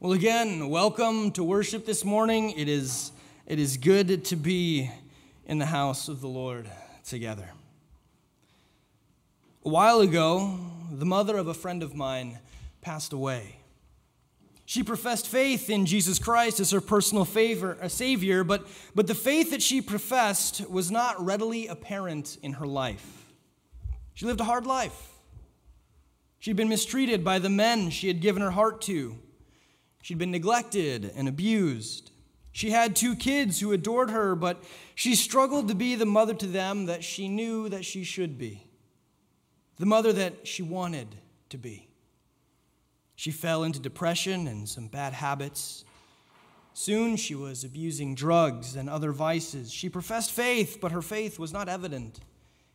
Well, again, welcome to worship this morning. It is, it is good to be in the house of the Lord together. A while ago, the mother of a friend of mine passed away. She professed faith in Jesus Christ as her personal favor, a savior, but, but the faith that she professed was not readily apparent in her life. She lived a hard life. She'd been mistreated by the men she had given her heart to. She'd been neglected and abused. She had two kids who adored her, but she struggled to be the mother to them that she knew that she should be, the mother that she wanted to be. She fell into depression and some bad habits. Soon she was abusing drugs and other vices. She professed faith, but her faith was not evident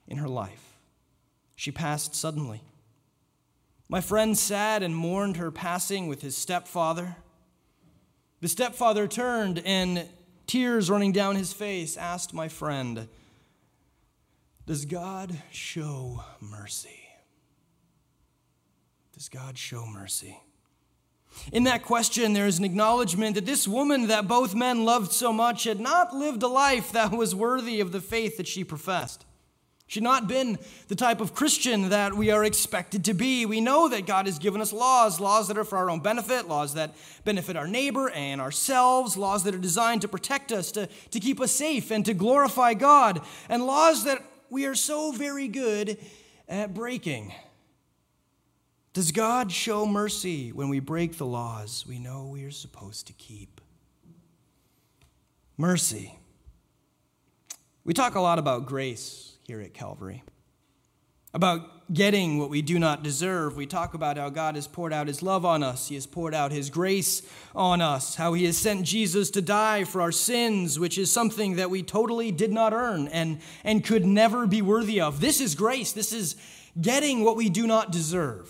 in her life. She passed suddenly. My friend sat and mourned her passing with his stepfather. The stepfather turned and, tears running down his face, asked my friend, Does God show mercy? Does God show mercy? In that question, there is an acknowledgement that this woman that both men loved so much had not lived a life that was worthy of the faith that she professed. She'd not been the type of Christian that we are expected to be. We know that God has given us laws, laws that are for our own benefit, laws that benefit our neighbor and ourselves, laws that are designed to protect us, to, to keep us safe, and to glorify God, and laws that we are so very good at breaking. Does God show mercy when we break the laws we know we are supposed to keep? Mercy. We talk a lot about grace here at Calvary. About getting what we do not deserve, we talk about how God has poured out his love on us, he has poured out his grace on us, how he has sent Jesus to die for our sins, which is something that we totally did not earn and, and could never be worthy of. This is grace, this is getting what we do not deserve.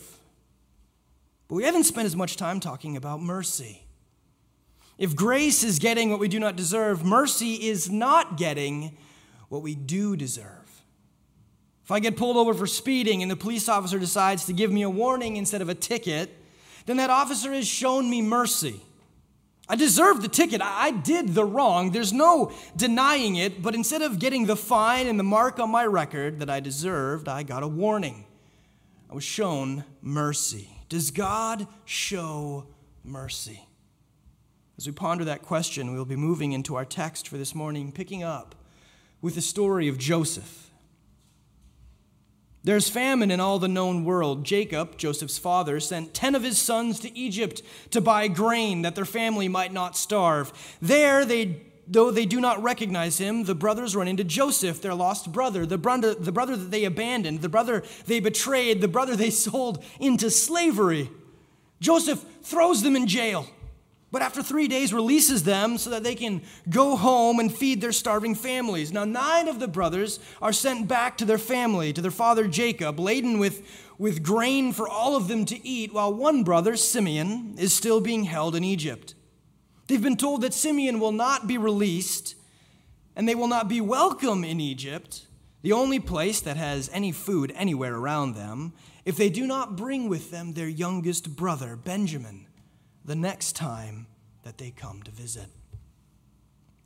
But we haven't spent as much time talking about mercy. If grace is getting what we do not deserve, mercy is not getting what we do deserve. If I get pulled over for speeding and the police officer decides to give me a warning instead of a ticket, then that officer has shown me mercy. I deserve the ticket. I did the wrong. There's no denying it. But instead of getting the fine and the mark on my record that I deserved, I got a warning. I was shown mercy. Does God show mercy? As we ponder that question, we'll be moving into our text for this morning, picking up with the story of Joseph. There's famine in all the known world. Jacob, Joseph's father, sent 10 of his sons to Egypt to buy grain that their family might not starve. There, they, though they do not recognize him, the brothers run into Joseph, their lost brother, the brother, the brother that they abandoned, the brother they betrayed, the brother they sold into slavery. Joseph throws them in jail but after three days releases them so that they can go home and feed their starving families. Now, nine of the brothers are sent back to their family, to their father Jacob, laden with, with grain for all of them to eat, while one brother, Simeon, is still being held in Egypt. They've been told that Simeon will not be released and they will not be welcome in Egypt, the only place that has any food anywhere around them, if they do not bring with them their youngest brother, Benjamin the next time that they come to visit.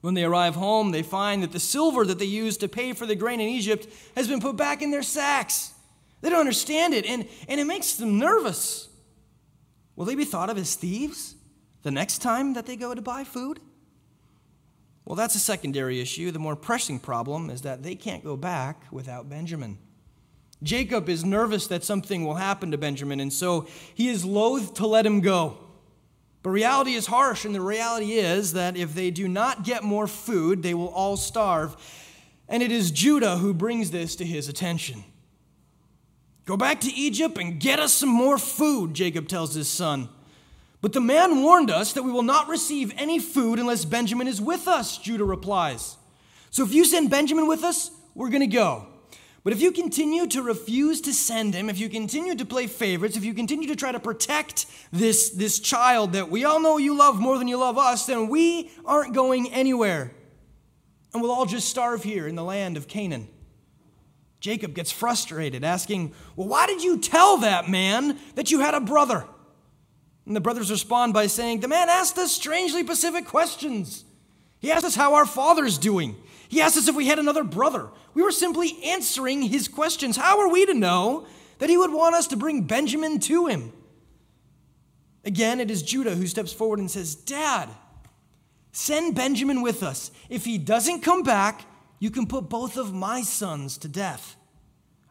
When they arrive home, they find that the silver that they used to pay for the grain in Egypt has been put back in their sacks. They don't understand it, and, and it makes them nervous. Will they be thought of as thieves the next time that they go to buy food? Well, that's a secondary issue. The more pressing problem is that they can't go back without Benjamin. Jacob is nervous that something will happen to Benjamin, and so he is loath to let him go. But reality is harsh, and the reality is that if they do not get more food, they will all starve. And it is Judah who brings this to his attention. Go back to Egypt and get us some more food, Jacob tells his son. But the man warned us that we will not receive any food unless Benjamin is with us, Judah replies. So if you send Benjamin with us, we're going to go. But if you continue to refuse to send him, if you continue to play favorites, if you continue to try to protect this, this child that we all know you love more than you love us, then we aren't going anywhere. And we'll all just starve here in the land of Canaan. Jacob gets frustrated, asking, Well, why did you tell that man that you had a brother? And the brothers respond by saying, The man asked us strangely specific questions. He asked us how our father's doing. He asked us if we had another brother. We were simply answering his questions. How are we to know that he would want us to bring Benjamin to him? Again, it is Judah who steps forward and says, Dad, send Benjamin with us. If he doesn't come back, you can put both of my sons to death.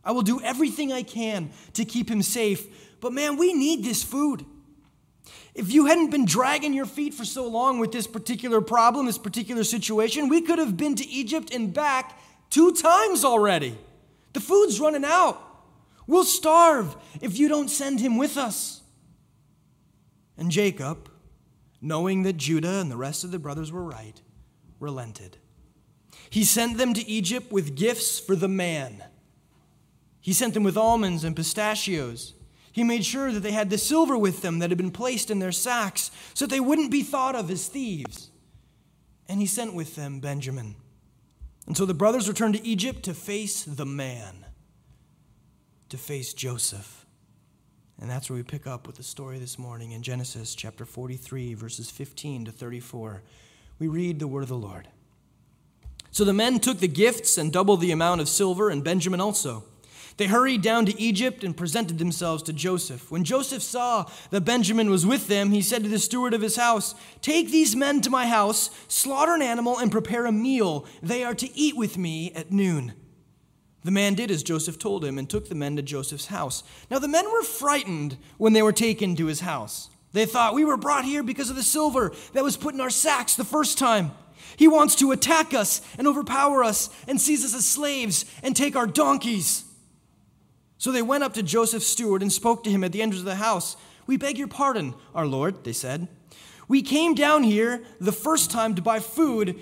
I will do everything I can to keep him safe, but man, we need this food. If you hadn't been dragging your feet for so long with this particular problem, this particular situation, we could have been to Egypt and back two times already. The food's running out. We'll starve if you don't send him with us. And Jacob, knowing that Judah and the rest of the brothers were right, relented. He sent them to Egypt with gifts for the man. He sent them with almonds and pistachios. He made sure that they had the silver with them that had been placed in their sacks so that they wouldn't be thought of as thieves. And he sent with them Benjamin. And so the brothers returned to Egypt to face the man, to face Joseph. And that's where we pick up with the story this morning in Genesis chapter 43, verses 15 to 34. We read the word of the Lord. So the men took the gifts and doubled the amount of silver, and Benjamin also. They hurried down to Egypt and presented themselves to Joseph. When Joseph saw that Benjamin was with them, he said to the steward of his house, Take these men to my house, slaughter an animal, and prepare a meal. They are to eat with me at noon. The man did as Joseph told him and took the men to Joseph's house. Now the men were frightened when they were taken to his house. They thought, We were brought here because of the silver that was put in our sacks the first time. He wants to attack us and overpower us and seize us as slaves and take our donkeys. So they went up to Joseph's steward and spoke to him at the entrance of the house. We beg your pardon, our Lord, they said. We came down here the first time to buy food,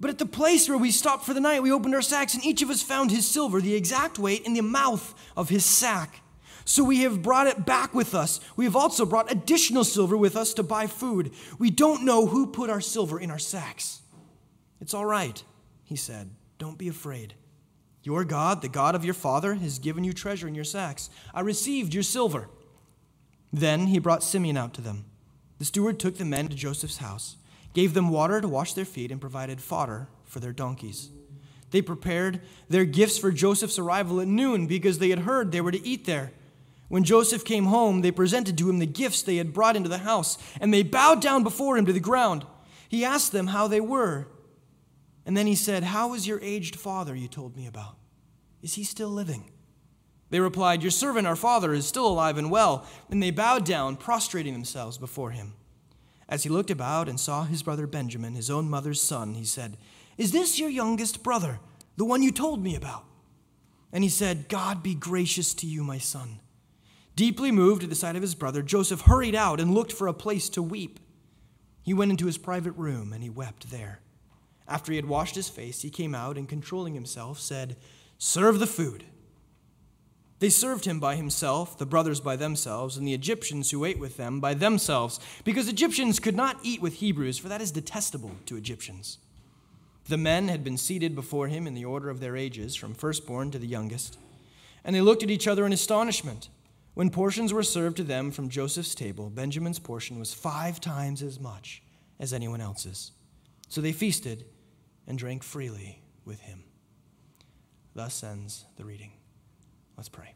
but at the place where we stopped for the night, we opened our sacks, and each of us found his silver, the exact weight, in the mouth of his sack. So we have brought it back with us. We have also brought additional silver with us to buy food. We don't know who put our silver in our sacks. It's all right, he said. Don't be afraid. Your God, the God of your father, has given you treasure in your sacks. I received your silver. Then he brought Simeon out to them. The steward took the men to Joseph's house, gave them water to wash their feet, and provided fodder for their donkeys. They prepared their gifts for Joseph's arrival at noon because they had heard they were to eat there. When Joseph came home, they presented to him the gifts they had brought into the house, and they bowed down before him to the ground. He asked them how they were. And then he said, How is your aged father you told me about? Is he still living? They replied, Your servant, our father, is still alive and well. And they bowed down, prostrating themselves before him. As he looked about and saw his brother Benjamin, his own mother's son, he said, Is this your youngest brother, the one you told me about? And he said, God be gracious to you, my son. Deeply moved at the sight of his brother, Joseph hurried out and looked for a place to weep. He went into his private room and he wept there. After he had washed his face, he came out and, controlling himself, said, Serve the food. They served him by himself, the brothers by themselves, and the Egyptians who ate with them by themselves, because Egyptians could not eat with Hebrews, for that is detestable to Egyptians. The men had been seated before him in the order of their ages, from firstborn to the youngest, and they looked at each other in astonishment. When portions were served to them from Joseph's table, Benjamin's portion was five times as much as anyone else's. So they feasted and drank freely with him. Thus ends the reading. Let's pray.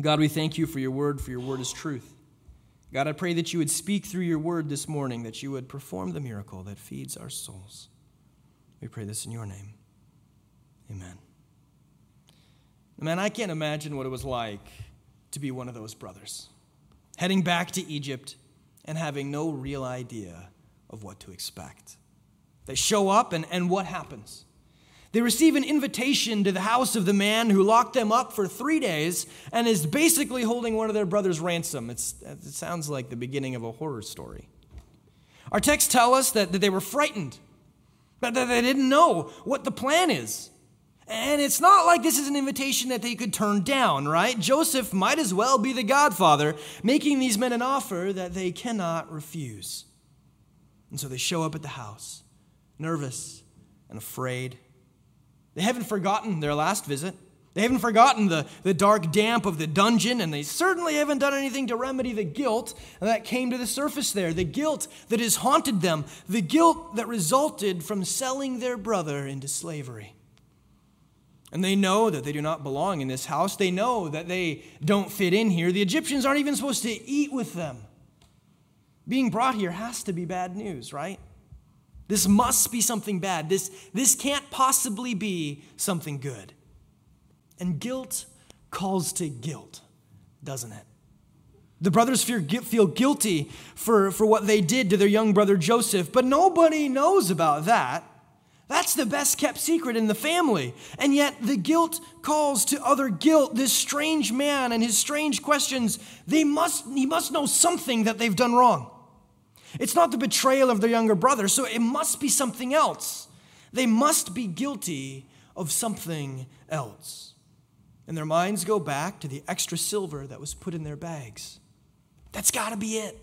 God, we thank you for your word, for your word is truth. God, I pray that you would speak through your word this morning, that you would perform the miracle that feeds our souls. We pray this in your name. Amen. Man, I can't imagine what it was like to be one of those brothers, heading back to Egypt and having no real idea of what to expect. They show up, and, and what happens? They receive an invitation to the house of the man who locked them up for three days and is basically holding one of their brothers ransom. It's, it sounds like the beginning of a horror story. Our texts tell us that, that they were frightened, but that they didn't know what the plan is. And it's not like this is an invitation that they could turn down, right? Joseph might as well be the godfather, making these men an offer that they cannot refuse. And so they show up at the house nervous and afraid. They haven't forgotten their last visit. They haven't forgotten the, the dark damp of the dungeon, and they certainly haven't done anything to remedy the guilt that came to the surface there, the guilt that has haunted them, the guilt that resulted from selling their brother into slavery. And they know that they do not belong in this house. They know that they don't fit in here. The Egyptians aren't even supposed to eat with them. Being brought here has to be bad news, right? This must be something bad. This, this can't possibly be something good. And guilt calls to guilt, doesn't it? The brothers feel, feel guilty for, for what they did to their young brother Joseph, but nobody knows about that. That's the best kept secret in the family. And yet the guilt calls to other guilt. This strange man and his strange questions, they must, he must know something that they've done wrong. It's not the betrayal of their younger brother, so it must be something else. They must be guilty of something else. And their minds go back to the extra silver that was put in their bags. That's got to be it,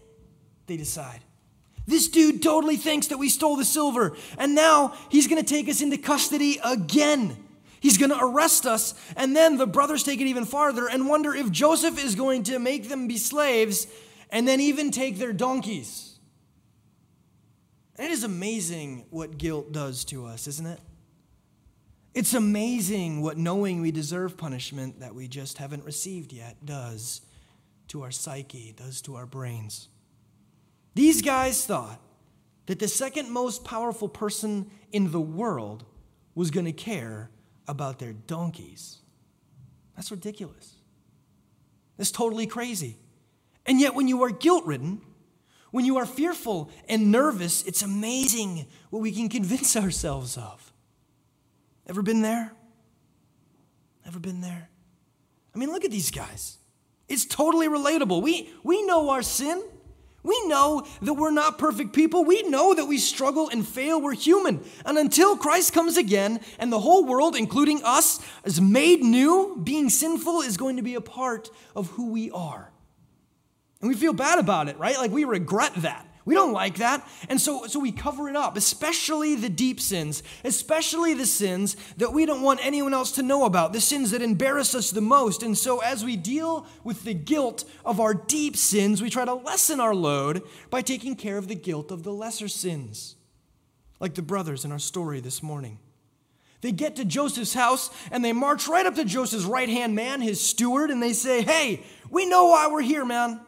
they decide. This dude totally thinks that we stole the silver, and now he's going to take us into custody again. He's going to arrest us, and then the brothers take it even farther and wonder if Joseph is going to make them be slaves and then even take their donkeys. And it is amazing what guilt does to us, isn't it? It's amazing what knowing we deserve punishment that we just haven't received yet does to our psyche, does to our brains. These guys thought that the second most powerful person in the world was going to care about their donkeys. That's ridiculous. That's totally crazy. And yet, when you are guilt ridden, when you are fearful and nervous, it's amazing what we can convince ourselves of. Ever been there? Ever been there? I mean, look at these guys. It's totally relatable. We, we know our sin. We know that we're not perfect people. We know that we struggle and fail. We're human. And until Christ comes again and the whole world, including us, is made new, being sinful is going to be a part of who we are. And we feel bad about it, right? Like we regret that. We don't like that. And so, so we cover it up, especially the deep sins, especially the sins that we don't want anyone else to know about, the sins that embarrass us the most. And so, as we deal with the guilt of our deep sins, we try to lessen our load by taking care of the guilt of the lesser sins, like the brothers in our story this morning. They get to Joseph's house and they march right up to Joseph's right hand man, his steward, and they say, Hey, we know why we're here, man.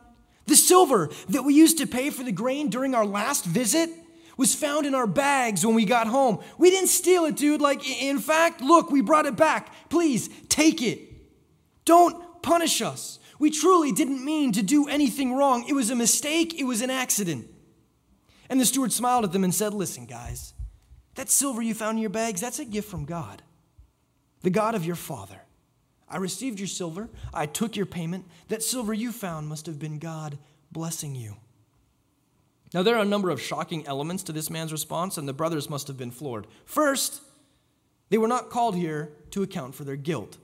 The silver that we used to pay for the grain during our last visit was found in our bags when we got home. We didn't steal it, dude. Like, in fact, look, we brought it back. Please take it. Don't punish us. We truly didn't mean to do anything wrong. It was a mistake, it was an accident. And the steward smiled at them and said, Listen, guys, that silver you found in your bags, that's a gift from God, the God of your father. I received your silver. I took your payment. That silver you found must have been God blessing you. Now, there are a number of shocking elements to this man's response, and the brothers must have been floored. First, they were not called here to account for their guilt.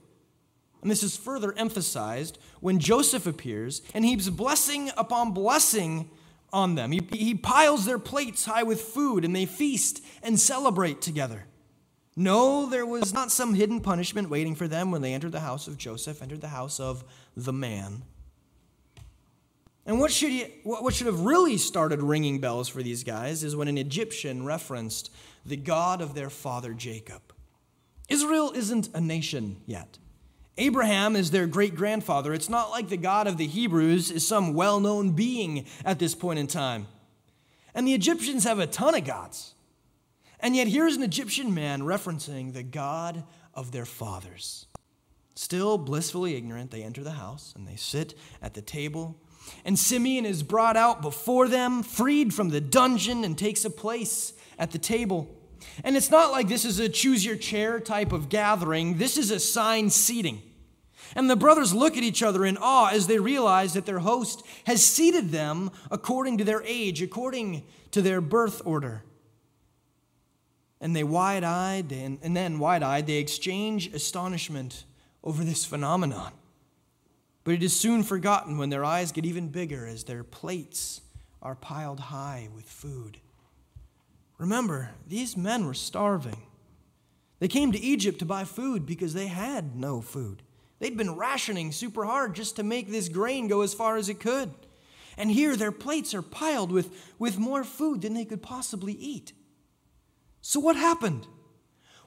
And this is further emphasized when Joseph appears and heaps blessing upon blessing on them. He, he piles their plates high with food, and they feast and celebrate together. No, there was not some hidden punishment waiting for them when they entered the house of Joseph, entered the house of the man. And what should, he, what should have really started ringing bells for these guys is when an Egyptian referenced the God of their father Jacob. Israel isn't a nation yet. Abraham is their great grandfather. It's not like the God of the Hebrews is some well known being at this point in time. And the Egyptians have a ton of gods. And yet, here's an Egyptian man referencing the God of their fathers. Still blissfully ignorant, they enter the house and they sit at the table. And Simeon is brought out before them, freed from the dungeon, and takes a place at the table. And it's not like this is a choose your chair type of gathering, this is assigned seating. And the brothers look at each other in awe as they realize that their host has seated them according to their age, according to their birth order. And they wide eyed, and, and then wide eyed, they exchange astonishment over this phenomenon. But it is soon forgotten when their eyes get even bigger as their plates are piled high with food. Remember, these men were starving. They came to Egypt to buy food because they had no food. They'd been rationing super hard just to make this grain go as far as it could. And here their plates are piled with, with more food than they could possibly eat. So, what happened?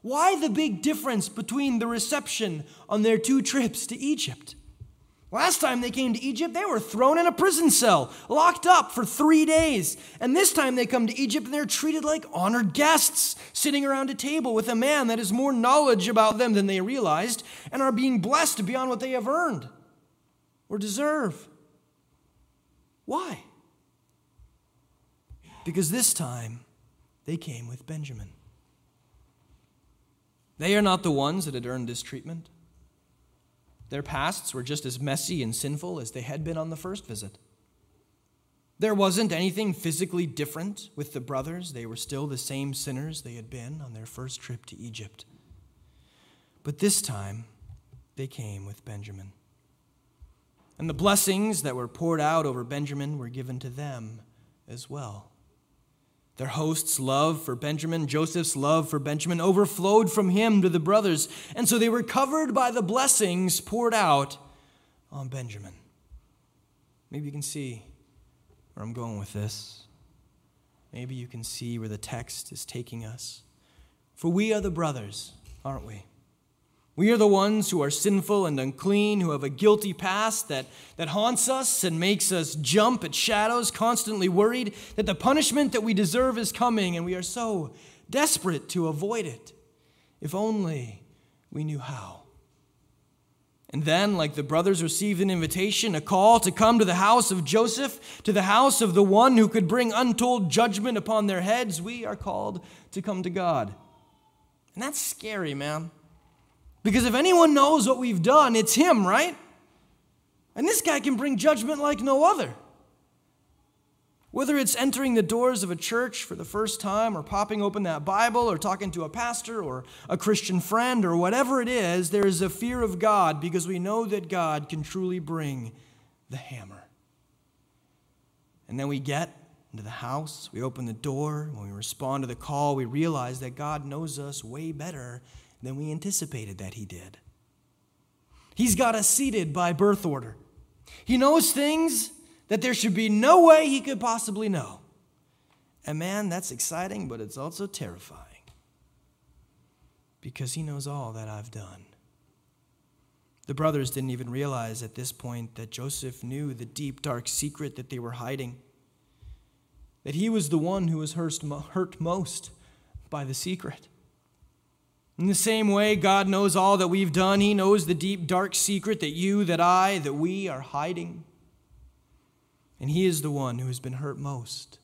Why the big difference between the reception on their two trips to Egypt? Last time they came to Egypt, they were thrown in a prison cell, locked up for three days. And this time they come to Egypt and they're treated like honored guests, sitting around a table with a man that has more knowledge about them than they realized and are being blessed beyond what they have earned or deserve. Why? Because this time they came with Benjamin. They are not the ones that had earned this treatment. Their pasts were just as messy and sinful as they had been on the first visit. There wasn't anything physically different with the brothers. They were still the same sinners they had been on their first trip to Egypt. But this time, they came with Benjamin. And the blessings that were poured out over Benjamin were given to them as well. Their host's love for Benjamin, Joseph's love for Benjamin, overflowed from him to the brothers. And so they were covered by the blessings poured out on Benjamin. Maybe you can see where I'm going with this. Maybe you can see where the text is taking us. For we are the brothers, aren't we? We are the ones who are sinful and unclean, who have a guilty past that, that haunts us and makes us jump at shadows, constantly worried that the punishment that we deserve is coming, and we are so desperate to avoid it. If only we knew how. And then, like the brothers received an invitation, a call to come to the house of Joseph, to the house of the one who could bring untold judgment upon their heads, we are called to come to God. And that's scary, man. Because if anyone knows what we've done, it's him, right? And this guy can bring judgment like no other. Whether it's entering the doors of a church for the first time, or popping open that Bible, or talking to a pastor, or a Christian friend, or whatever it is, there is a fear of God because we know that God can truly bring the hammer. And then we get into the house, we open the door, when we respond to the call, we realize that God knows us way better than we anticipated that he did. He's got us seated by birth order. He knows things that there should be no way he could possibly know. And man, that's exciting, but it's also terrifying because he knows all that I've done. The brothers didn't even realize at this point that Joseph knew the deep, dark secret that they were hiding. That he was the one who was hurt most by the secret. In the same way, God knows all that we've done. He knows the deep, dark secret that you, that I, that we are hiding. And He is the one who has been hurt most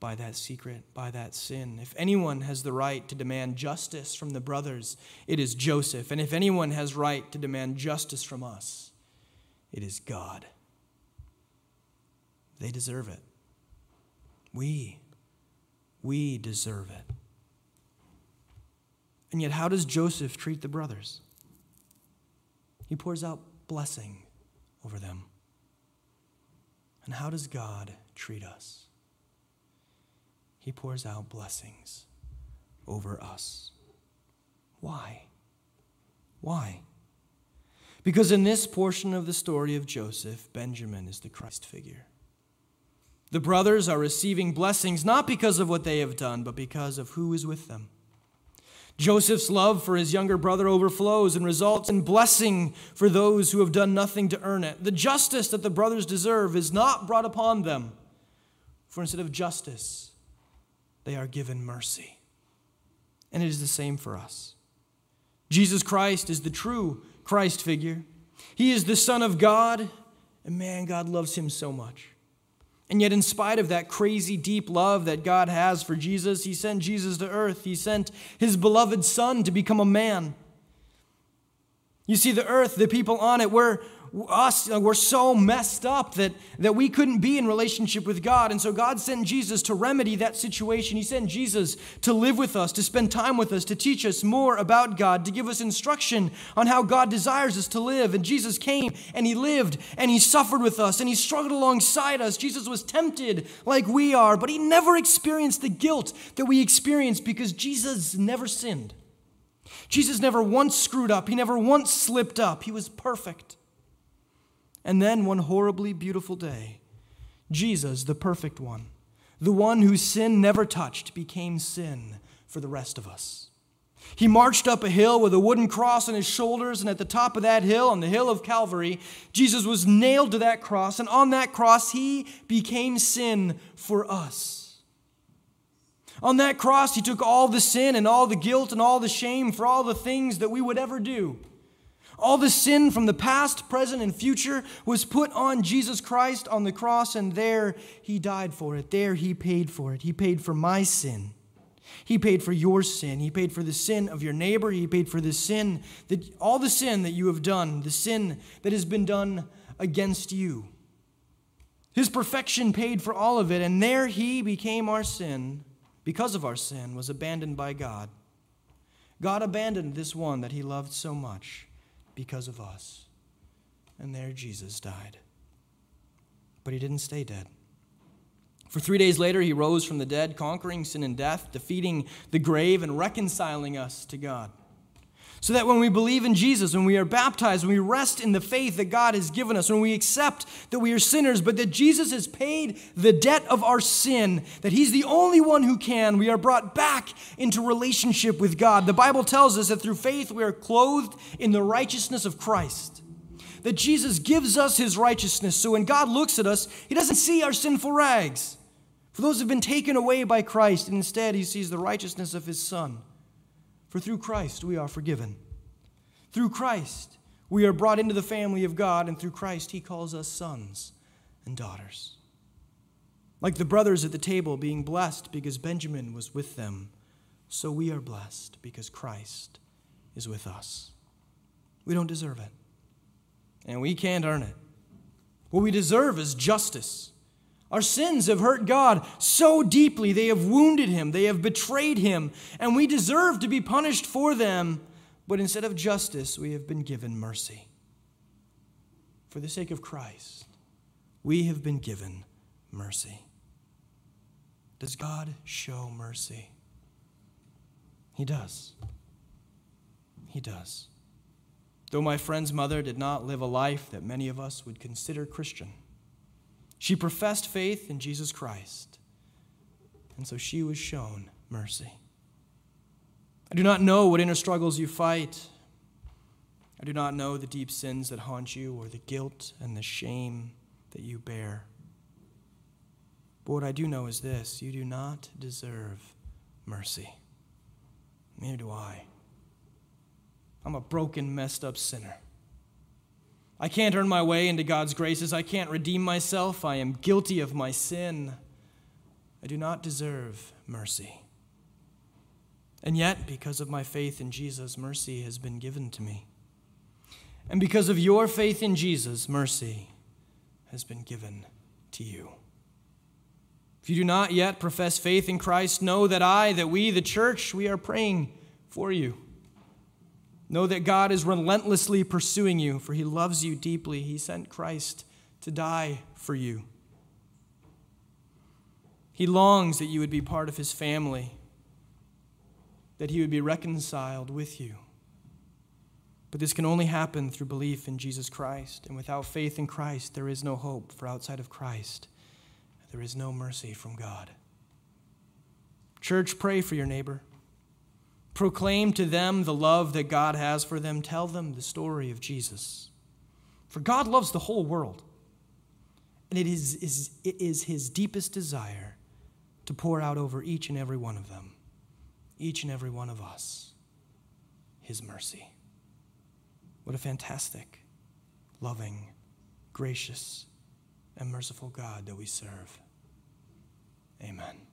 by that secret, by that sin. If anyone has the right to demand justice from the brothers, it is Joseph. And if anyone has right to demand justice from us, it is God. They deserve it. We, we deserve it. And yet, how does Joseph treat the brothers? He pours out blessing over them. And how does God treat us? He pours out blessings over us. Why? Why? Because in this portion of the story of Joseph, Benjamin is the Christ figure. The brothers are receiving blessings not because of what they have done, but because of who is with them. Joseph's love for his younger brother overflows and results in blessing for those who have done nothing to earn it. The justice that the brothers deserve is not brought upon them, for instead of justice, they are given mercy. And it is the same for us. Jesus Christ is the true Christ figure. He is the Son of God, and man, God loves him so much. And yet, in spite of that crazy deep love that God has for Jesus, He sent Jesus to earth. He sent His beloved Son to become a man. You see, the earth, the people on it, we're, us we're so messed up that, that we couldn't be in relationship with God. And so God sent Jesus to remedy that situation. He sent Jesus to live with us, to spend time with us, to teach us more about God, to give us instruction on how God desires us to live. And Jesus came and he lived and he suffered with us and he struggled alongside us. Jesus was tempted like we are, but he never experienced the guilt that we experience because Jesus never sinned. Jesus never once screwed up, he never once slipped up. He was perfect. And then one horribly beautiful day, Jesus, the perfect one, the one whose sin never touched, became sin for the rest of us. He marched up a hill with a wooden cross on his shoulders, and at the top of that hill, on the hill of Calvary, Jesus was nailed to that cross, and on that cross, he became sin for us. On that cross, he took all the sin and all the guilt and all the shame for all the things that we would ever do. All the sin from the past, present, and future was put on Jesus Christ on the cross, and there he died for it. There he paid for it. He paid for my sin. He paid for your sin. He paid for the sin of your neighbor. He paid for the sin that all the sin that you have done, the sin that has been done against you. His perfection paid for all of it, and there he became our sin because of our sin, was abandoned by God. God abandoned this one that he loved so much because of us. And there Jesus died. But he didn't stay dead. For three days later, he rose from the dead, conquering sin and death, defeating the grave, and reconciling us to God. So that when we believe in Jesus, when we are baptized, when we rest in the faith that God has given us, when we accept that we are sinners, but that Jesus has paid the debt of our sin, that He's the only one who can, we are brought back into relationship with God. The Bible tells us that through faith we are clothed in the righteousness of Christ. That Jesus gives us His righteousness. So when God looks at us, He doesn't see our sinful rags. For those have been taken away by Christ, and instead he sees the righteousness of his Son. For through Christ we are forgiven. Through Christ we are brought into the family of God, and through Christ he calls us sons and daughters. Like the brothers at the table being blessed because Benjamin was with them, so we are blessed because Christ is with us. We don't deserve it, and we can't earn it. What we deserve is justice. Our sins have hurt God so deeply. They have wounded him. They have betrayed him. And we deserve to be punished for them. But instead of justice, we have been given mercy. For the sake of Christ, we have been given mercy. Does God show mercy? He does. He does. Though my friend's mother did not live a life that many of us would consider Christian. She professed faith in Jesus Christ, and so she was shown mercy. I do not know what inner struggles you fight. I do not know the deep sins that haunt you or the guilt and the shame that you bear. But what I do know is this you do not deserve mercy. Neither do I. I'm a broken, messed up sinner. I can't earn my way into God's graces. I can't redeem myself. I am guilty of my sin. I do not deserve mercy. And yet, because of my faith in Jesus, mercy has been given to me. And because of your faith in Jesus, mercy has been given to you. If you do not yet profess faith in Christ, know that I, that we, the church, we are praying for you. Know that God is relentlessly pursuing you, for he loves you deeply. He sent Christ to die for you. He longs that you would be part of his family, that he would be reconciled with you. But this can only happen through belief in Jesus Christ. And without faith in Christ, there is no hope, for outside of Christ, there is no mercy from God. Church, pray for your neighbor. Proclaim to them the love that God has for them. Tell them the story of Jesus. For God loves the whole world. And it is, is, it is his deepest desire to pour out over each and every one of them, each and every one of us, his mercy. What a fantastic, loving, gracious, and merciful God that we serve. Amen.